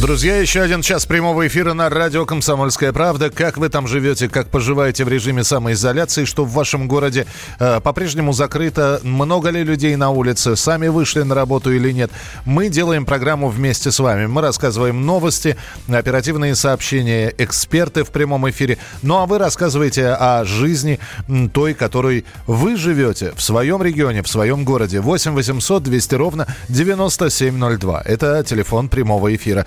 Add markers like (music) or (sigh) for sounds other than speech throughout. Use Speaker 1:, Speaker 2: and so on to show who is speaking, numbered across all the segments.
Speaker 1: Друзья, еще один час прямого эфира на радио «Комсомольская правда». Как вы там живете, как поживаете в режиме самоизоляции, что в вашем городе э, по-прежнему закрыто, много ли людей на улице, сами вышли на работу или нет. Мы делаем программу вместе с вами. Мы рассказываем новости, оперативные сообщения, эксперты в прямом эфире. Ну а вы рассказываете о жизни той, которой вы живете в своем регионе, в своем городе. 8 800 200 ровно 9702. Это телефон прямого эфира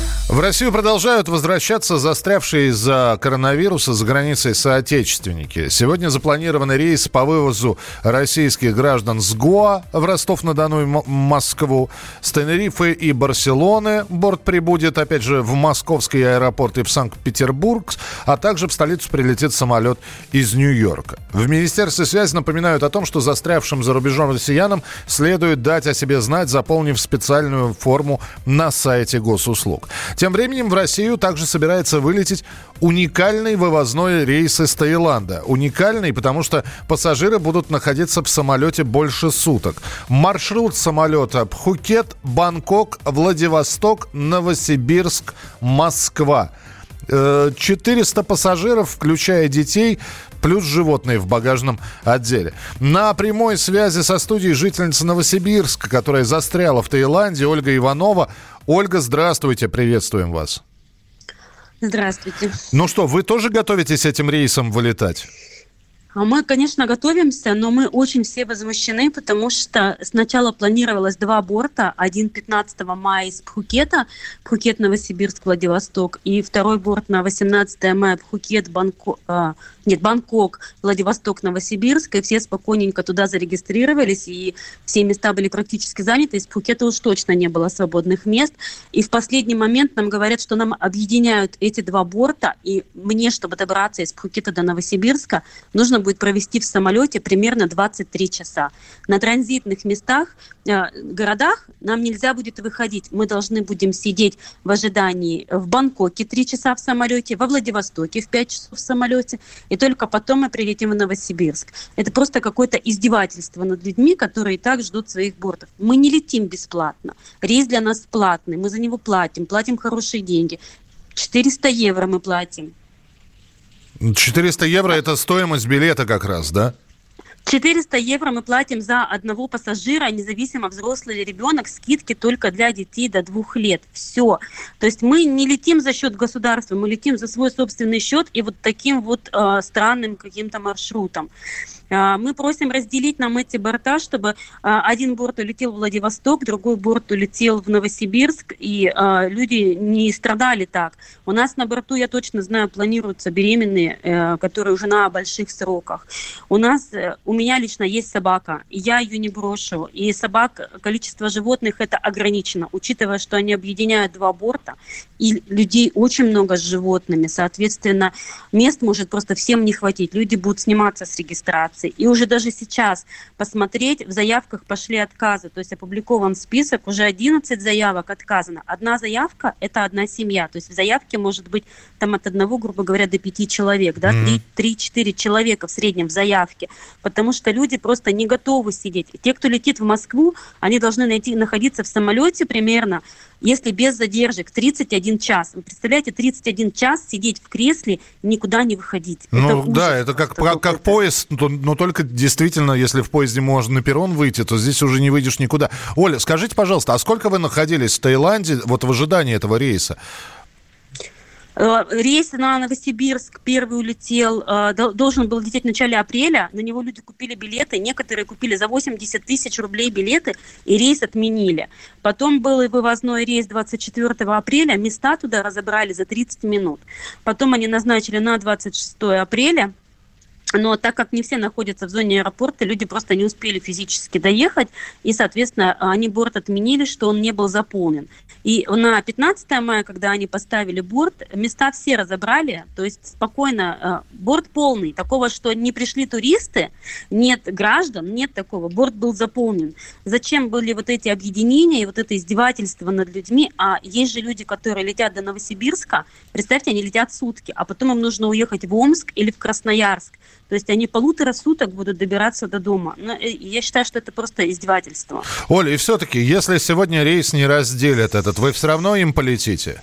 Speaker 1: В Россию продолжают возвращаться застрявшие из-за коронавируса за границей соотечественники. Сегодня запланированы рейсы по вывозу российских граждан с Гоа в Ростов-на-Дону и Москву. С Тенерифе и Барселоны борт прибудет, опять же, в московский аэропорт и в Санкт-Петербург, а также в столицу прилетит самолет из Нью-Йорка. В Министерстве связи напоминают о том, что застрявшим за рубежом россиянам следует дать о себе знать, заполнив специальную форму на сайте госуслуг. Тем временем в Россию также собирается вылететь уникальный вывозной рейс из Таиланда. Уникальный, потому что пассажиры будут находиться в самолете больше суток. Маршрут самолета Пхукет, Бангкок, Владивосток, Новосибирск, Москва. 400 э, пассажиров, включая детей, плюс животные в багажном отделе. На прямой связи со студией жительница Новосибирска, которая застряла в Таиланде, Ольга Иванова. Ольга, здравствуйте, приветствуем вас.
Speaker 2: Здравствуйте.
Speaker 1: Ну что, вы тоже готовитесь этим рейсом вылетать?
Speaker 2: А мы, конечно, готовимся, но мы очень все возмущены, потому что сначала планировалось два борта. Один 15 мая из Пхукета, Пхукет, Новосибирск, Владивосток, и второй борт на 18 мая Пхукет, Бангкок, а, нет, Бангкок, Владивосток, Новосибирск, и все спокойненько туда зарегистрировались, и все места были практически заняты, из Пхукета уж точно не было свободных мест. И в последний момент нам говорят, что нам объединяют эти два борта, и мне, чтобы добраться из Пхукета до Новосибирска, нужно будет провести в самолете примерно 23 часа. На транзитных местах, э, городах нам нельзя будет выходить. Мы должны будем сидеть в ожидании в Бангкоке 3 часа в самолете, во Владивостоке в 5 часов в самолете, и только потом мы прилетим в Новосибирск. Это просто какое-то издевательство над людьми, которые и так ждут своих бортов. Мы не летим бесплатно. Рейс для нас платный, мы за него платим, платим хорошие деньги. 400 евро мы платим.
Speaker 1: 400 евро – это стоимость билета как раз, да?
Speaker 2: 400 евро мы платим за одного пассажира, независимо взрослый или ребенок, скидки только для детей до двух лет. Все. То есть мы не летим за счет государства, мы летим за свой собственный счет и вот таким вот э, странным каким-то маршрутом. А, мы просим разделить нам эти борта, чтобы а, один борт улетел в Владивосток, другой борт улетел в Новосибирск, и люди не страдали так. У нас на борту, я точно знаю, планируются беременные, э, которые уже на больших сроках. У нас, э, у меня лично есть собака, и я ее не брошу. И собак, количество животных это ограничено, учитывая, что они объединяют два борта, и людей очень много с животными. Соответственно, мест может просто всем не хватить. Люди будут сниматься с регистрации. И уже даже сейчас посмотреть, в заявках пошли отказы. То есть опубликован список, уже 11 заявок отказано. Одна заявка – это одна семья. То есть в заявке может быть там от одного, грубо говоря, до пяти человек. Да? Три-четыре человека в среднем в заявке. Потому что люди просто не готовы сидеть. Те, кто летит в Москву, они должны найти, находиться в самолете примерно если без задержек 31 час. Вы представляете, 31 час сидеть в кресле, никуда не выходить.
Speaker 1: Ну это ужас, да, это как, как, как поезд, но, но только действительно, если в поезде можно на перрон выйти, то здесь уже не выйдешь никуда. Оля, скажите, пожалуйста, а сколько вы находились в Таиланде вот в ожидании этого рейса?
Speaker 2: Э, рейс на Новосибирск первый улетел, э, должен был лететь в начале апреля. На него люди купили билеты, некоторые купили за 80 тысяч рублей билеты, и рейс отменили. Потом был и вывозной рейс 24 апреля, места туда разобрали за 30 минут. Потом они назначили на 26 апреля, но так как не все находятся в зоне аэропорта, люди просто не успели физически доехать, и, соответственно, они борт отменили, что он не был заполнен. И на 15 мая, когда они поставили борт, места все разобрали, то есть спокойно, э, борт полный. Такого, что не пришли туристы, нет граждан, нет такого. Борт был заполнен. Зачем были вот эти объединения и вот это издевательство над людьми? А есть же люди, которые летят до Новосибирска, представьте, они летят сутки, а потом им нужно уехать в Омск или в Красноярск. То есть они полутора суток будут добираться до дома. Но э, я считаю, что это просто издевательство.
Speaker 1: Оля, и все-таки, если сегодня рейс не разделят этот, вы все равно им полетите?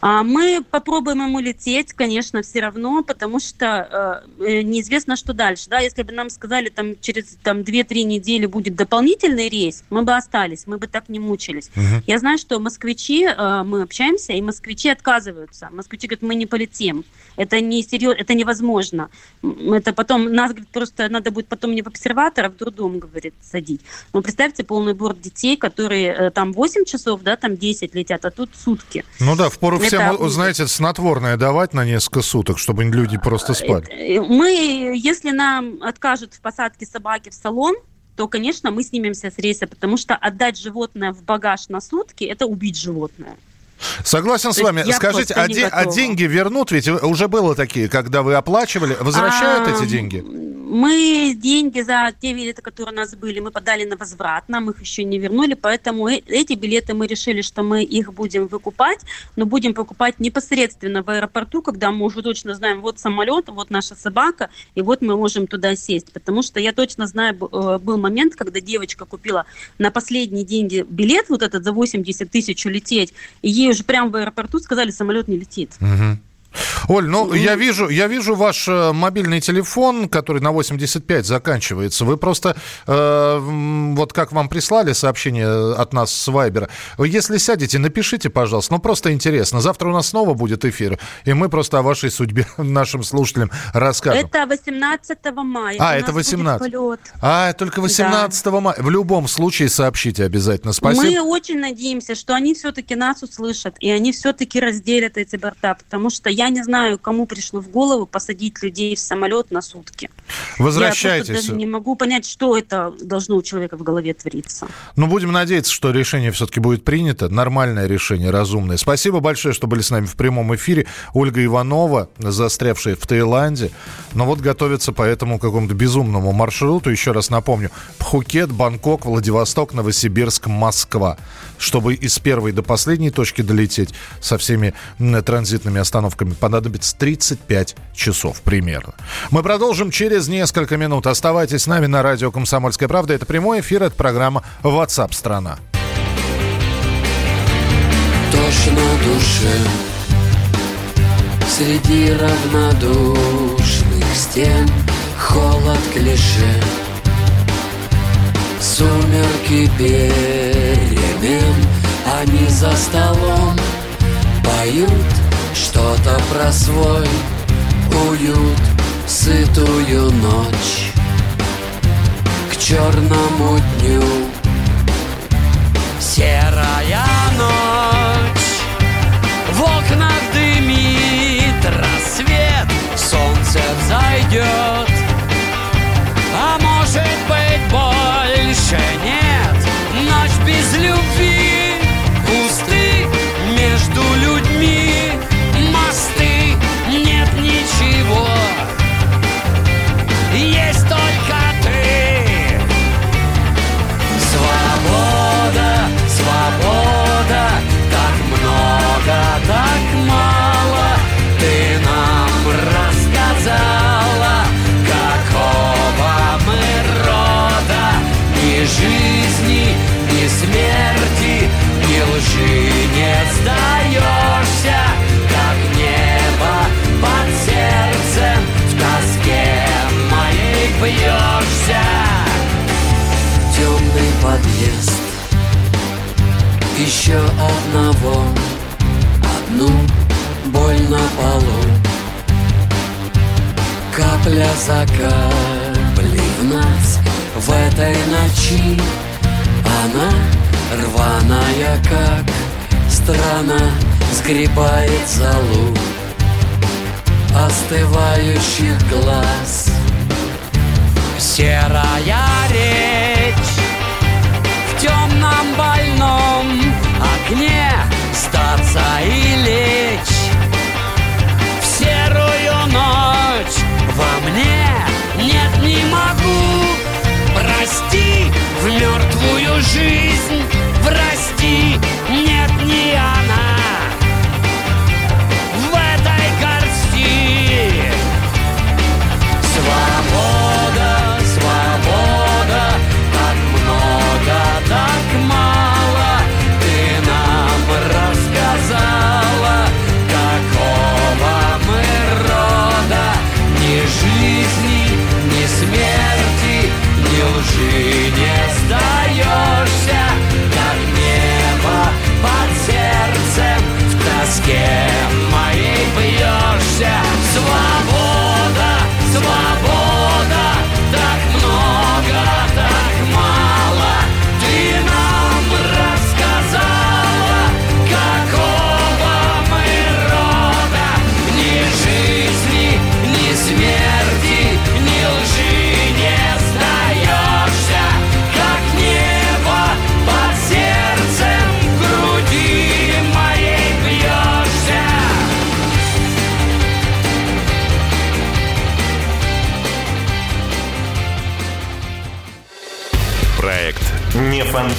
Speaker 2: А мы попробуем ему лететь, конечно, все равно, потому что э, э, неизвестно, что дальше. Да? Если бы нам сказали, там через там, 2-3 недели будет дополнительный рейс, мы бы остались, мы бы так не мучились. Угу. Я знаю, что москвичи, э, мы общаемся, и москвичи отказываются. Москвичи говорят, мы не полетим. Это не серьезно, это невозможно. Это потом, нас, говорит, просто надо будет потом не в обсерватор, а в дурдом, говорит, садить. Но представьте, полный борт детей, которые э, там 8 часов, да, там 10 летят, а тут сутки.
Speaker 1: Ну да, в пору всем, это... знаете, снотворное давать на несколько суток, чтобы люди просто спали.
Speaker 2: Э, мы, если нам откажут в посадке собаки в салон, то, конечно, мы снимемся с рейса, потому что отдать животное в багаж на сутки – это убить животное.
Speaker 1: Согласен с вами. Скажите, а, де- а деньги вернут? Ведь уже было такие, когда вы оплачивали. Возвращают а, эти деньги?
Speaker 2: Мы деньги за те билеты, которые у нас были, мы подали на возврат, нам их еще не вернули, поэтому э, эти билеты мы решили, что мы их будем выкупать, но будем покупать непосредственно в аэропорту, когда мы уже точно знаем, вот самолет, вот наша собака, и вот мы можем туда сесть. Потому что я точно знаю, э, был момент, когда девочка купила на последние деньги билет, вот этот за 80 тысяч улететь, и ей уже прямо в аэропорту сказали, самолет не летит.
Speaker 1: Угу. Оль, ну я вижу, я вижу ваш э, мобильный телефон, который на 85 заканчивается. Вы просто, э, вот как вам прислали сообщение от нас с Вайбера, если сядете, напишите, пожалуйста, ну просто интересно. Завтра у нас снова будет эфир, и мы просто о вашей судьбе (laughs) нашим слушателям расскажем.
Speaker 2: Это 18 мая.
Speaker 1: А, это 18. А, только 18 да. мая. В любом случае сообщите обязательно. Спасибо.
Speaker 2: Мы очень надеемся, что они все-таки нас услышат, и они все-таки разделят эти борта, потому что я не знаю, кому пришло в голову посадить людей в самолет на сутки.
Speaker 1: Возвращайтесь. Я
Speaker 2: даже не могу понять, что это должно у человека в голове твориться.
Speaker 1: Ну, будем надеяться, что решение все-таки будет принято. Нормальное решение, разумное. Спасибо большое, что были с нами в прямом эфире. Ольга Иванова, застрявшая в Таиланде. Но вот готовится по этому какому-то безумному маршруту. Еще раз напомню. Пхукет, Бангкок, Владивосток, Новосибирск, Москва. Чтобы из первой до последней точки долететь со всеми транзитными остановками понадобится 35 часов примерно. Мы продолжим через несколько минут. Оставайтесь с нами на радио «Комсомольская правда». Это прямой эфир, это программа WhatsApp страна
Speaker 3: Тошно душе Среди равнодушных стен Холод клише Сумерки перемен Они за столом поют что-то про свой уют, сытую ночь К черному дню. Серая ночь В окнах дымит рассвет Солнце взойдет больше одного. Одну боль на полу. Капля за каплей в нас В этой ночи. Она рваная, как страна Сгребает залу остывающих глаз. Серая речь в темном больном окне Статься и лечь. В серую ночь Во мне нет, не могу Прости в мертвую жизнь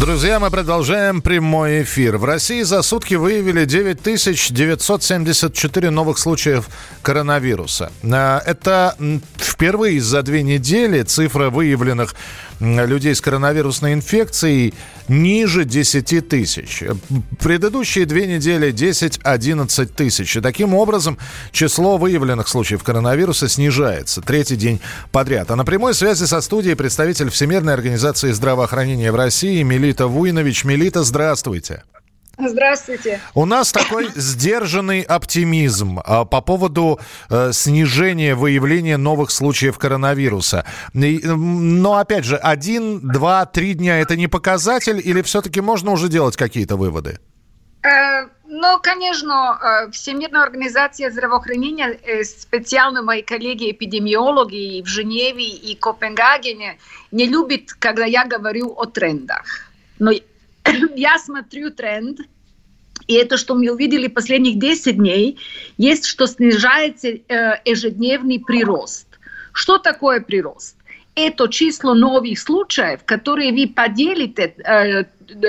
Speaker 1: Друзья, мы продолжаем прямой эфир. В России за сутки выявили 9974 новых случаев коронавируса. А, Это впервые за две недели цифра выявленных людей с коронавирусной инфекцией ниже 10 тысяч. Предыдущие две недели 10-11 тысяч. И таким образом число выявленных случаев коронавируса снижается третий день подряд. А на прямой связи со студией представитель Всемирной организации здравоохранения в России Мелита Вуйнович. Мелита, здравствуйте.
Speaker 4: Здравствуйте.
Speaker 1: У нас такой (coughs) сдержанный оптимизм а, по поводу э, снижения выявления новых случаев коронавируса. И, Но опять же, один, два, три дня это не показатель или все-таки можно уже делать какие-то выводы?
Speaker 4: Е, Ну, конечно, е, Всемирная организация здравоохранения, специально мои коллеги-эпидемиологи в Женеве и Копенгагене не любят, когда я говорю о трендах. Но (clears throat) я смотрю тренд, и это, что мы увидели последних 10 дней, есть, что снижается э, ежедневный прирост. Что такое прирост? Это число новых случаев, которые вы поделите э,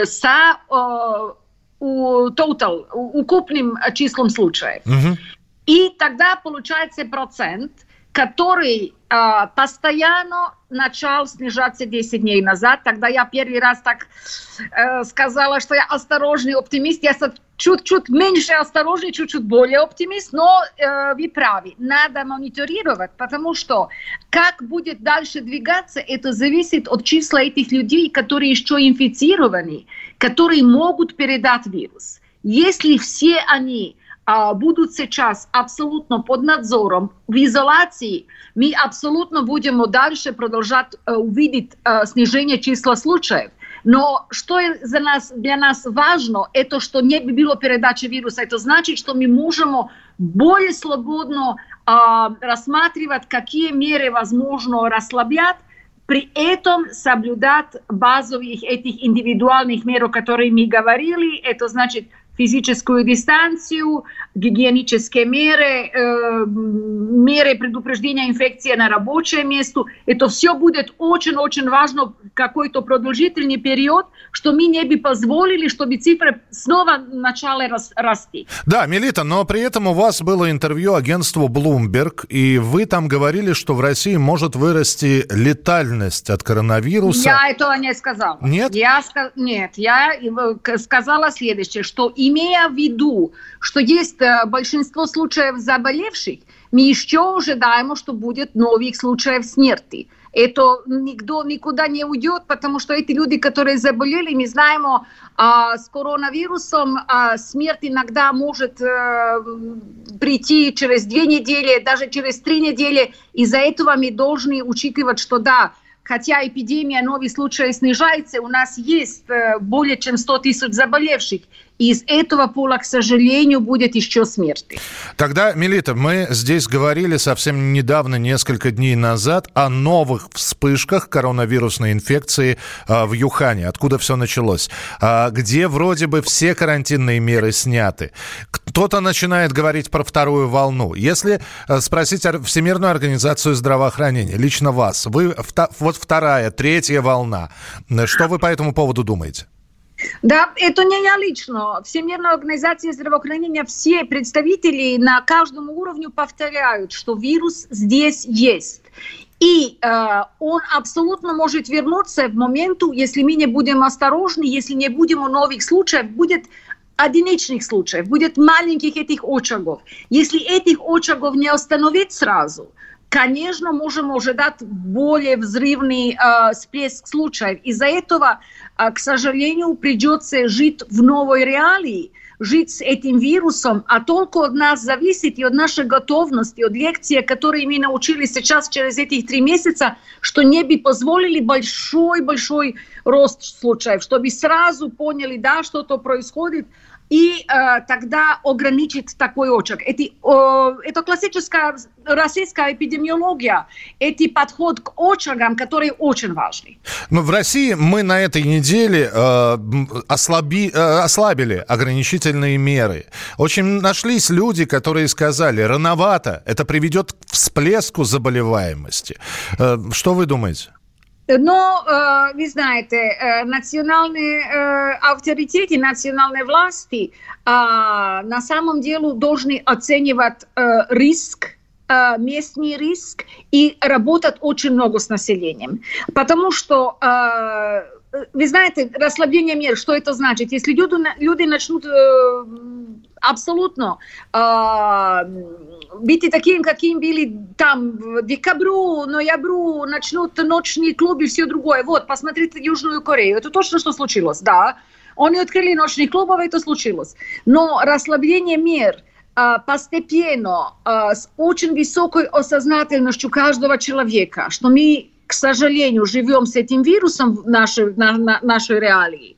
Speaker 4: со э, у total, укупным числом случаев.
Speaker 1: Мгм.
Speaker 4: И тогда получается процент, который а, постоянно начал снижаться 10 дней назад. Тогда я первый раз так э, сказала, что я осторожный оптимист. Я чуть-чуть меньше осторожный, чуть-чуть более оптимист, но э, вы правы. Надо мониторировать, потому что как будет дальше двигаться, это зависит от числа этих людей, которые еще инфицированы, которые могут передать вирус. Если все они будут сейчас абсолютно под надзором, в изоляции, мы абсолютно будем дальше продолжать э, увидеть э, снижение числа случаев. Но что за нас, для нас важно, это что не было передачи вируса. Это значит, что мы можем более свободно а, рассматривать, какие меры возможно расслаблять, при этом соблюдать базовых этих индивидуальных мер, о которых мы говорили. Это значит физическую дистанцию, гигиенические меры, э, меры предупреждения инфекции на рабочее место. Это все будет очень-очень важно какой-то продолжительный период, что мы не бы позволили, чтобы цифры снова начали рас расти.
Speaker 1: Да, Мелита, но при этом у вас было интервью агентству Bloomberg, и вы там говорили, что в России может вырасти летальность от коронавируса.
Speaker 4: Я этого не сказала.
Speaker 1: Нет?
Speaker 4: Я, нет, я сказала следующее, что имея в виду, что есть э, большинство случаев заболевших, мы еще ожидаем, что будет новых случаев смерти. Это никто никуда не уйдет, потому что эти люди, которые заболели, мы знаем, а, с коронавирусом а, смерть иногда может а, прийти через две недели, даже через три недели. Из-за этого мы должны учитывать, что да, хотя эпидемия новых случаев снижается, у нас есть э, более чем 100 тысяч заболевших. Из этого пола, к сожалению, будет еще смерти.
Speaker 1: Тогда, Мелита, мы здесь говорили совсем недавно, несколько дней назад, о новых вспышках коронавирусной инфекции а, в Юхане. Откуда все началось? А, где вроде бы все карантинные меры сняты. Кто-то начинает говорить про вторую волну. Если а, спросить Всемирную организацию здравоохранения, лично вас, вы вот вторая, третья волна, что вы по этому поводу думаете?
Speaker 4: Да, это не я лично. Всемирная организация здравоохранения, все представители на каждом уровне повторяют, что вирус здесь есть. И э, он абсолютно может вернуться в моменту, если мы не будем осторожны, если не будем у новых случаев, будет одиничных случаев, будет маленьких этих очагов. Если этих очагов не остановить сразу, конечно, можем ожидать более взрывный э, всплеск случаев. Из-за этого, к сожалению, придется жить в новой реалии, жить с этим вирусом, а только от нас зависит и от нашей готовности, от лекции, которые мы научились сейчас через эти три месяца, что не бы позволили большой-большой рост случаев, чтобы сразу поняли, да, что-то происходит, и э, тогда ограничить такой очаг. Это, э, это классическая российская эпидемиология, это подход к очагам, который очень важный.
Speaker 1: Но в России мы на этой неделе э, ослаби, э, ослабили ограничительные меры. Очень нашлись люди, которые сказали, рановато, это приведет к всплеску заболеваемости. Э, что вы думаете?
Speaker 4: Но, ви знаєте, национальные авторитеты, национальные власти на самом деле должны оценивать риск, местный риск и работать очень много с населением. Потому что вы знаете, расслабление мер, что это значит? Если люди, люди начнут абсолютно быть таким, каким были там в декабрю, ноябрю, начнут ночные клубы и все другое. Вот, посмотрите Южную Корею. Это точно, что случилось, да. Они открыли ночные клубы, это случилось. Но расслабление мер постепенно, с очень высокой осознательностью каждого человека, что мы, к сожалению, живем с этим вирусом в нашей, на, на, нашей реалии,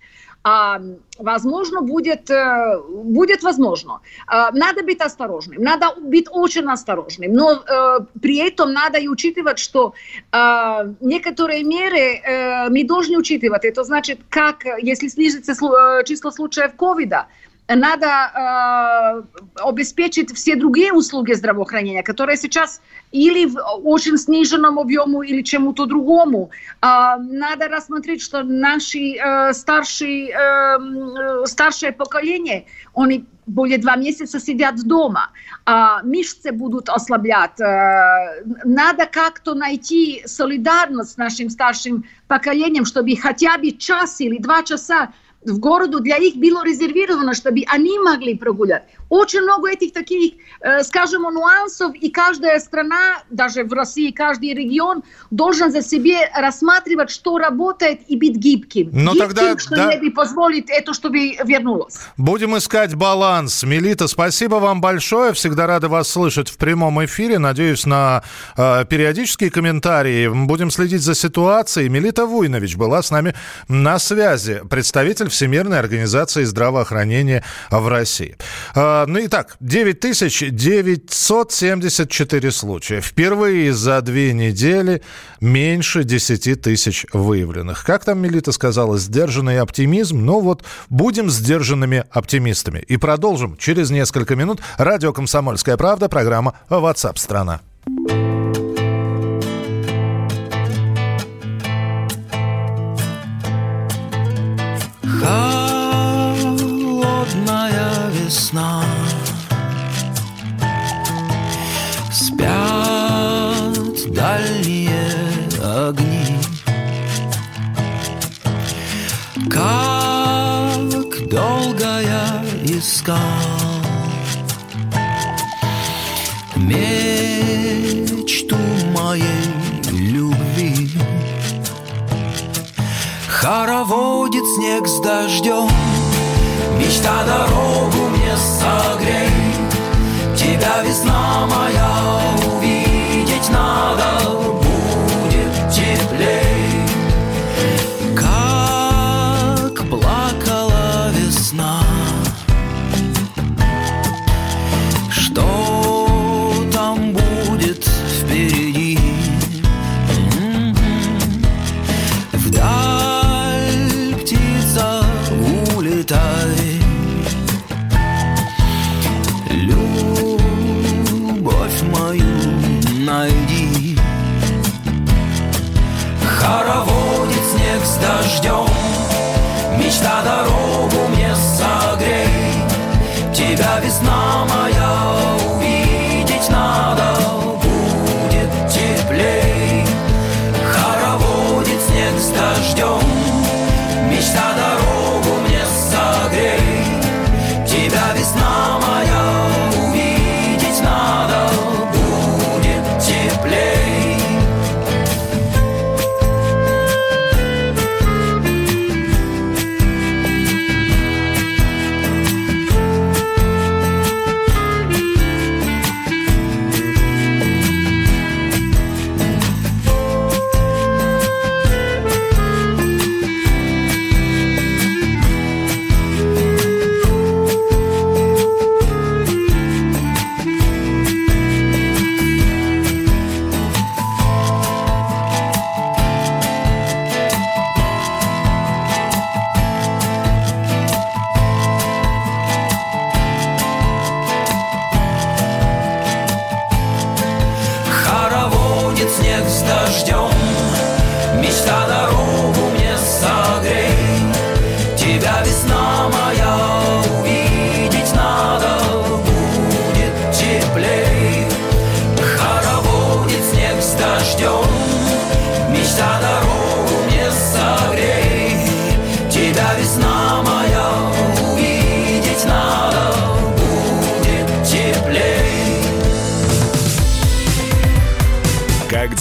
Speaker 4: а, возможно, будет, э, будет возможно. А, надо быть осторожным, надо быть очень осторожным, но э, при этом надо и учитывать, что а, некоторые меры э, мы должны учитывать. Это значит, как, если снизится число случаев ковида, надо э, обеспечить все другие услуги здравоохранения, которые сейчас или в очень сниженном объему, или чему-то другому. Э, надо рассмотреть, что наши э, старшие, э, старшее поколение, они более два месяца сидят дома, а мышцы будут ослаблять. Надо как-то найти солидарность с нашим старшим поколением, чтобы хотя бы час или два часа в городу для них было резервировано, чтобы они могли прогулять. Очень много этих таких, э, скажем, нюансов, и каждая страна, даже в России, каждый регион должен за себе рассматривать, что работает, и быть гибким.
Speaker 1: Но
Speaker 4: гибким,
Speaker 1: тогда,
Speaker 4: что
Speaker 1: да.
Speaker 4: не позволит это, чтобы вернулось.
Speaker 1: Будем искать баланс. Мелита, спасибо вам большое. Всегда рада вас слышать в прямом эфире. Надеюсь на э, периодические комментарии. Будем следить за ситуацией. Мелита Вуйнович была с нами на связи. Представитель Всемирной организации здравоохранения в России. Э, ну и так, 9974 случая. Впервые за две недели меньше 10 тысяч выявленных. Как там Мелита сказала, сдержанный оптимизм? Ну вот, будем сдержанными оптимистами. И продолжим через несколько минут. Радио «Комсомольская правда», программа WhatsApp страна
Speaker 5: искал Мечту моей любви. Хороводит снег с дождем. Мечта дорогу мне согрей. Тебя весна моя увидеть надо Будет теплей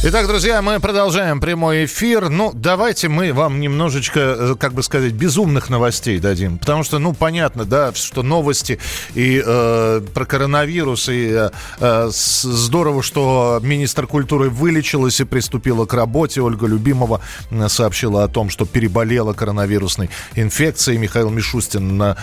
Speaker 1: Итак, друзья, мы продолжаем прямой эфир. Ну, давайте мы вам немножечко, э, как бы сказать, безумных новостей дадим. Потому что, ну, понятно, да, что новости и э, про коронавирус, и э, э, здорово, что министр культуры вылечилась и приступила к работе. Ольга Любимова э, сообщила о том, что переболела коронавирусной инфекцией. Михаил Мишустин, э,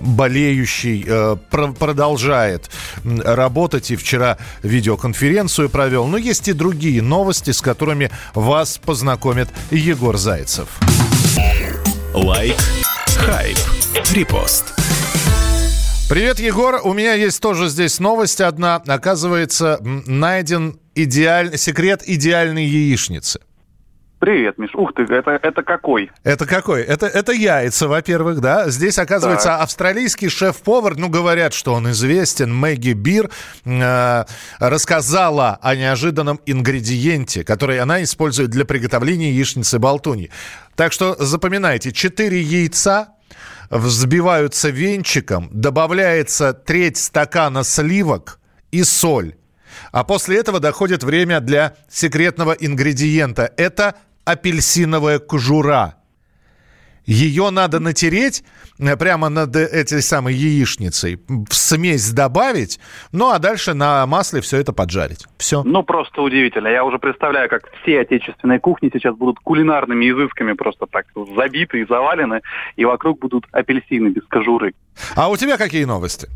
Speaker 1: болеющий, э, про- продолжает работать и вчера видеоконференцию провел. Но есть и другие новости, с которыми вас познакомит Егор Зайцев.
Speaker 6: Лайк, хайп, репост.
Speaker 1: Привет, Егор. У меня есть тоже здесь новость одна. Оказывается, найден идеаль... секрет идеальной яичницы.
Speaker 7: Привет, Миш. Ух ты, это, это какой?
Speaker 1: Это какой? Это, это яйца, во-первых, да. Здесь, оказывается, так. австралийский шеф-повар, ну, говорят, что он известен, Мэгги Бир, э, рассказала о неожиданном ингредиенте, который она использует для приготовления яичницы болтуньи. Так что запоминайте, 4 яйца, взбиваются венчиком, добавляется треть стакана сливок и соль. А после этого доходит время для секретного ингредиента. Это апельсиновая кожура. Ее надо натереть э, прямо над этой самой яичницей, в смесь добавить, ну а дальше на масле все это поджарить. Все.
Speaker 7: Ну, просто удивительно. Я уже представляю, как все отечественные кухни сейчас будут кулинарными изысками просто так забиты и завалены, и вокруг будут апельсины без кожуры.
Speaker 1: А у тебя какие новости?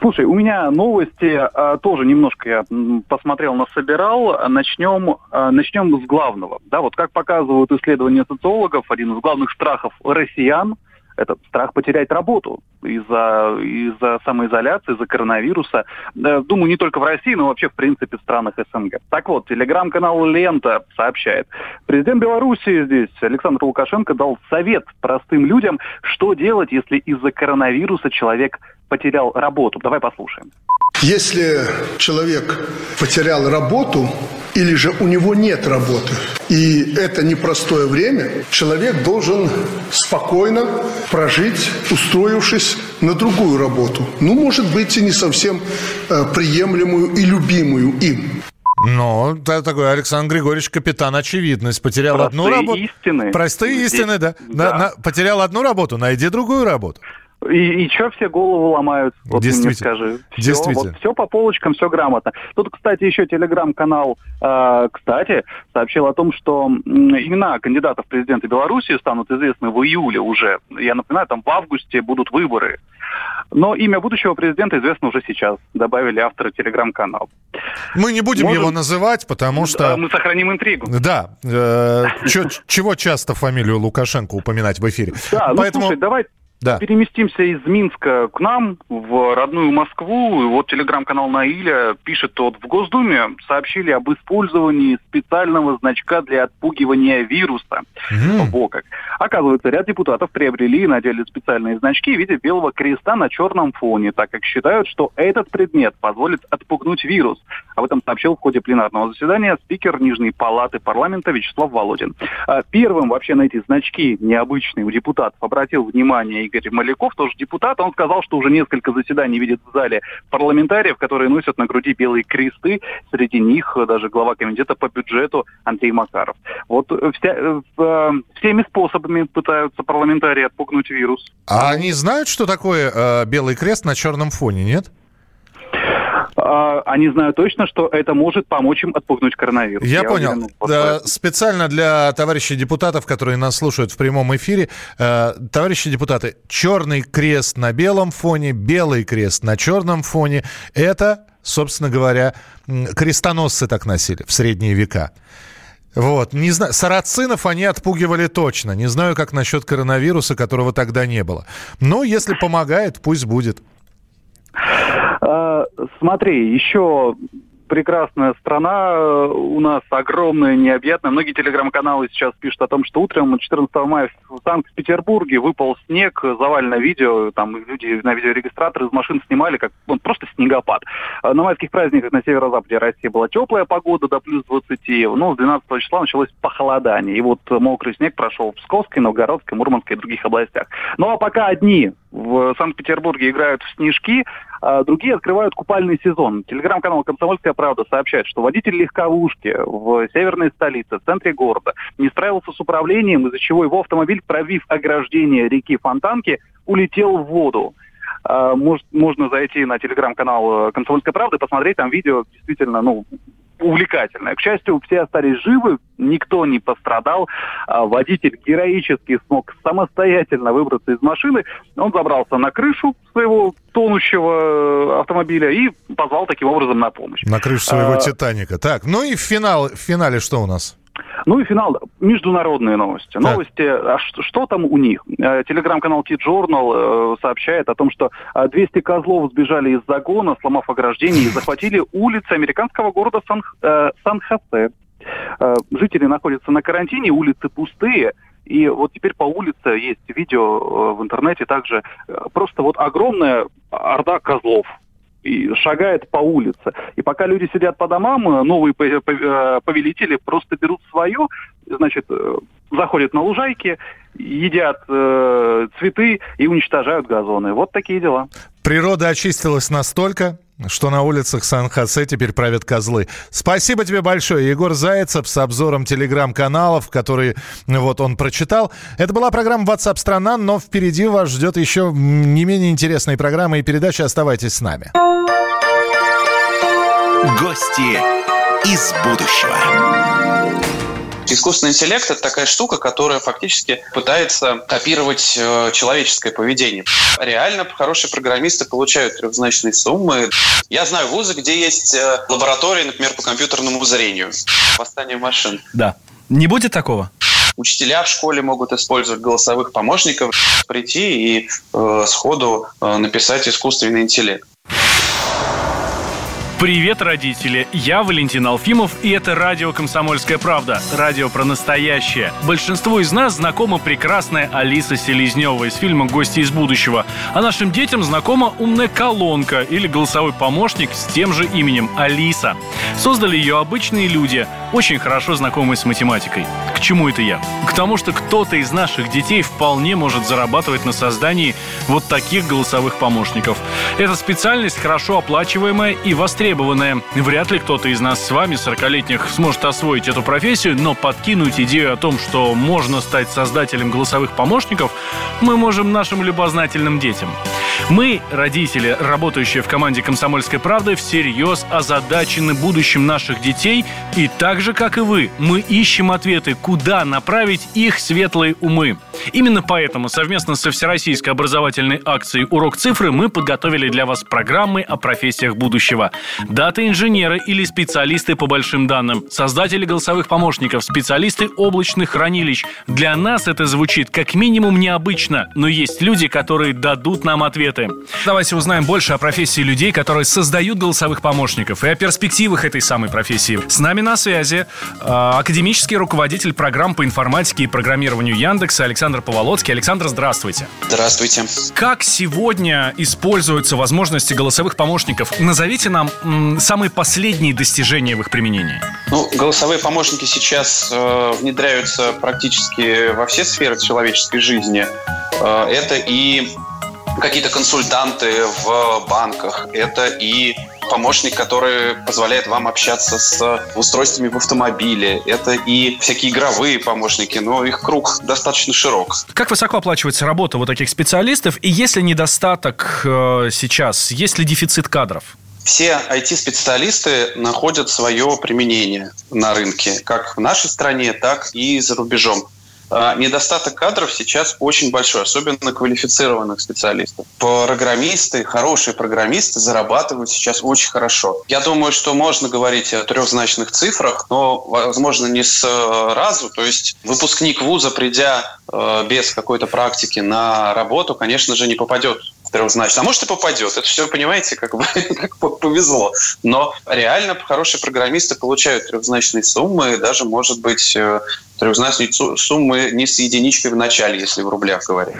Speaker 7: Слушай, у меня новости а, тоже немножко я посмотрел, насобирал. Начнем, а, начнем с главного. Да, вот как показывают исследования социологов, один из главных страхов россиян – это страх потерять работу из-за из самоизоляции, из-за коронавируса. Думаю, не только в России, но вообще, в принципе, в странах СНГ. Так вот, телеграм-канал «Лента» сообщает. Президент Беларуси здесь, Александр Лукашенко, дал совет простым людям, что делать, если из-за коронавируса человек потерял работу. Давай послушаем.
Speaker 8: Если человек потерял работу или же у него нет работы, и это непростое время, человек должен спокойно прожить, устроившись на другую работу. Ну, может быть, и не совсем э, приемлемую и любимую им.
Speaker 1: Ну, это такой Александр Григорьевич капитан очевидность. Потерял
Speaker 7: Простые
Speaker 1: одну работу.
Speaker 7: истины.
Speaker 1: Простые истины, да.
Speaker 7: да.
Speaker 1: На, на, потерял одну работу, найди другую работу.
Speaker 7: И, и что все голову ломают? Вот ты мне
Speaker 1: Действительно.
Speaker 7: скажи. Все,
Speaker 1: Действительно.
Speaker 7: Вот все по полочкам, все грамотно. Тут, кстати, еще телеграм-канал, э, кстати, сообщил о том, что имена кандидатов в президенты Беларуси станут известны в июле уже. Я напоминаю, там в августе будут выборы. Но имя будущего президента известно уже сейчас, добавили авторы телеграм-канала.
Speaker 1: Мы не будем
Speaker 7: Можем-
Speaker 1: его называть, потому что...
Speaker 7: Мы сохраним интригу.
Speaker 1: Да, э, чего часто фамилию Лукашенко упоминать в эфире.
Speaker 7: Да, ну
Speaker 1: Поэтому,
Speaker 7: слушай, давай
Speaker 1: да.
Speaker 7: переместимся из Минска к нам, в родную Москву. И вот телеграм-канал Наиля пишет, вот в Госдуме сообщили об использовании специального значка для отпугивания вируса.
Speaker 1: Мгм.
Speaker 7: Во как. Оказывается, ряд депутатов приобрели и надели специальные значки в виде белого креста на черном фоне, так как считают, что этот предмет позволит отпугнуть вирус. Об этом сообщил в ходе пленарного заседания спикер Нижней палаты парламента Вячеслав Володин. А Первым вообще на эти значки необычные у депутатов обратил внимание Игорь Маляков, тоже депутат. Он сказал, что уже несколько заседаний видит в зале парламентариев, которые носят на груди белые кресты. Среди них даже глава комитета по бюджету Андрей Макаров. Вот э, вся- э, э, всеми способами пытаются парламентарии отпугнуть вирус.
Speaker 1: А они знают, что такое э, белый крест на черном фоне, нет?
Speaker 7: А, Они знают точно, что это может помочь им отпугнуть коронавирус.
Speaker 1: Я, понял.
Speaker 7: уверен,
Speaker 1: Да, специально для товарищей депутатов, которые нас слушают в прямом эфире, э, товарищи депутаты, черный крест на белом фоне, белый крест на черном фоне, это, собственно говоря, крестоносцы так носили в средние века. Вот, не знаю, сарацинов они отпугивали точно. Не знаю, как насчет коронавируса, которого тогда не было. Но если помогает, пусть будет.
Speaker 7: А, Смотри, еще прекрасная страна э, у нас огромная, необъятная. Многие телеграм-каналы сейчас пишут о том, что утром 14 мая в Санкт-Петербурге выпал снег, завалено видео, там люди на видеорегистратор из машин снимали, как он просто снегопад. А На майских праздниках на северо-западе России была теплая погода до плюс 20, но с 12 числа началось похолодание. И вот мокрый снег прошел в Псковской, Новгородской, Мурманской и других областях. Ну а пока одни в Санкт-Петербурге играют в снежки, другие открывают купальный сезон. Телеграм-канал «Комсомольская правда» сообщает, что водитель легковушки в северной столице, в центре города, не справился с управлением, из-за чего его автомобиль, пробив ограждение реки Фонтанки, улетел в воду. А, мож- можно зайти на телеграм-канал «Комсомольская правда» и посмотреть там видео действительно, ну, увлекательное. К счастью, все остались живы, никто не пострадал. А Водитель героически смог самостоятельно выбраться из машины. Он забрался на крышу своего тонущего э, автомобиля и позвал таким образом на помощь.
Speaker 1: На крышу своего
Speaker 7: А,
Speaker 1: «Титаника». Так, ну и в, финал, в финале что у нас?
Speaker 7: Ну и финал. Международные новости.
Speaker 1: Так.
Speaker 7: Новости, а что, что там у них? Э, Телеграм-канал T-Journal э, сообщает о том, что э, 200 козлов сбежали из загона, сломав ограждение и захватили улицы американского города Сан, э, Сан-Хосе. Э, Жители находятся на карантине, улицы пустые. И вот теперь по улице есть видео э, в интернете также. э, Просто вот огромная орда козлов и шагает по улице. И пока люди сидят по домам, э, новые пов- э, повелители просто берут свое, значит, э, заходят на лужайки, едят э, цветы и уничтожают газоны. Вот такие дела.
Speaker 1: Природа очистилась настолько, что на улицах Сан-Хосе теперь правят козлы. Спасибо тебе большое, Егор Зайцев с обзором телеграм-каналов, которые вот он прочитал. Это была программа WhatsApp страна, но впереди вас ждет еще не менее интересные программы и передачи. Оставайтесь с нами.
Speaker 6: Гости из будущего.
Speaker 9: Искусственный интеллект – это такая штука, которая фактически пытается копировать э, человеческое поведение. Реально хорошие программисты получают трехзначные суммы. Я знаю вузы, где есть э, лаборатории, например, по компьютерному зрению. Восстание машин.
Speaker 10: Да. Не будет такого?
Speaker 9: Учителя в школе могут использовать голосовых помощников, прийти и э, сходу э, написать искусственный интеллект.
Speaker 11: Привет, родители! Я Валентин Алфимов, и это радио «Комсомольская правда». Радио про настоящее. Большинству из нас знакома прекрасная Алиса Селезнева из фильма «Гости из будущего». А нашим детям знакома умная колонка или голосовой помощник с тем же именем Алиса. Создали ее обычные люди, очень хорошо знакомые с математикой. К чему это я? К тому, что кто-то из наших детей вполне может зарабатывать на создании вот таких голосовых помощников. Эта специальность хорошо оплачиваемая и востребованная. Вряд ли кто-то из нас с вами, 40-летних, сможет освоить эту профессию, но подкинуть идею о том, что можно стать создателем голосовых помощников, мы можем нашим любознательным детям. Мы, родители, работающие в команде «Комсомольской правды», всерьез озадачены будущим наших детей, и так же, как и вы, мы ищем ответы, куда направить их светлые умы. Именно поэтому совместно со Всероссийской образовательной акцией «Урок цифры» мы подготовили для вас программы о профессиях будущего. Дата-инженеры или специалисты по большим данным, создатели голосовых помощников, специалисты облачных хранилищ. Для нас это звучит как минимум необычно, но есть люди, которые дадут нам ответы. Давайте узнаем больше о профессии людей, которые создают голосовых помощников и о перспективах этой самой профессии. С нами на связи э, академический руководитель программ по информатике и программированию Яндекса Александр Поволоцкий. Александр, здравствуйте.
Speaker 9: Здравствуйте.
Speaker 11: Как сегодня используются возможности голосовых помощников? Назовите нам м, самые последние достижения в их применении.
Speaker 9: Ну, голосовые помощники сейчас э, внедряются практически во все сферы человеческой жизни. Э, это и какие-то консультанты в банках, это и помощник, который позволяет вам общаться с устройствами в автомобиле. Это и всякие игровые помощники, но их круг достаточно широк.
Speaker 11: Как высоко оплачивается работа вот таких специалистов? И есть ли недостаток э, сейчас? Есть ли дефицит кадров?
Speaker 9: Все IT-специалисты находят свое применение на рынке, как в нашей стране, так и за рубежом. А, Недостаток кадров сейчас очень большой, особенно квалифицированных специалистов. Программисты, хорошие программисты зарабатывают сейчас очень хорошо. Я думаю, что можно говорить о трехзначных цифрах, но, возможно, не сразу. То есть выпускник вуза, придя э, без какой-то практики на работу, конечно же, не попадет в трехзначный. А может и попадет. Это все, понимаете, как бы (laughs) как повезло. Но реально хорошие программисты получают трехзначные суммы, даже, может быть, э, трехзначные суммы не с единичкой в начале, если в рублях говорить.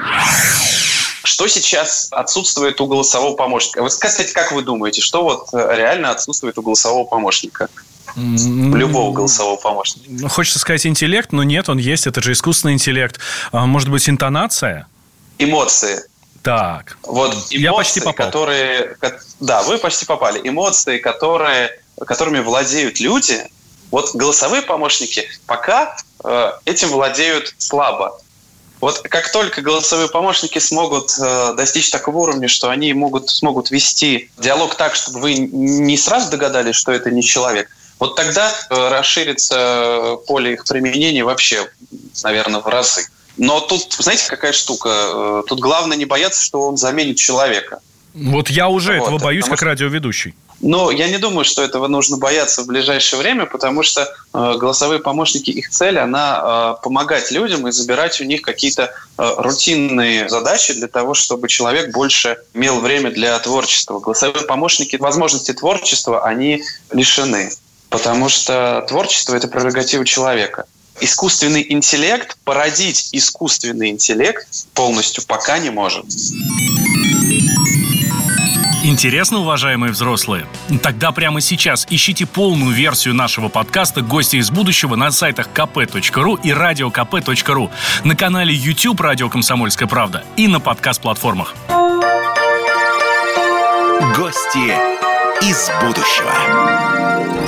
Speaker 9: Что сейчас отсутствует у голосового помощника? Вы, кстати, как вы думаете, что вот э, реально отсутствует у голосового помощника? Любого голосового помощника.
Speaker 11: Ну, Хочется сказать интеллект, но нет, он есть. Это же искусственный интеллект. А, Может быть, интонация?
Speaker 9: Эмоции.
Speaker 11: Так.
Speaker 9: Вот эмоции,
Speaker 11: Я почти попал.
Speaker 9: которые... ко- Да, вы почти попали. Эмоции, которые, которыми владеют люди, вот голосовые помощники пока э, этим владеют слабо. Вот как только голосовые помощники смогут э, достичь такого уровня, что они могут, смогут вести диалог так, чтобы вы не сразу догадались, что это не человек, вот тогда э, расширится поле их применения вообще, наверное, в разы. Но тут, знаете, какая штука? Э, Тут главное не бояться, что он заменит человека.
Speaker 11: Вот я уже
Speaker 9: Вот,
Speaker 11: этого боюсь, как
Speaker 9: что-
Speaker 11: радиоведущий.
Speaker 9: Но я не думаю, что этого нужно бояться в ближайшее время, потому что э, голосовые помощники, их цель, она э, помогать людям и забирать у них какие-то э, рутинные задачи для того, чтобы человек больше имел время для творчества. Голосовые помощники возможности творчества, они лишены, потому что творчество – это прерогатива человека. Искусственный интеллект породить искусственный интеллект полностью пока не может.
Speaker 11: Интересно, уважаемые взрослые? Тогда прямо сейчас ищите полную версию нашего подкаста «Гости из будущего» на сайтах kp.ru и radiokp.ru, на канале YouTube «Радио Комсомольская правда» и на подкаст-платформах.
Speaker 6: Гости из будущего.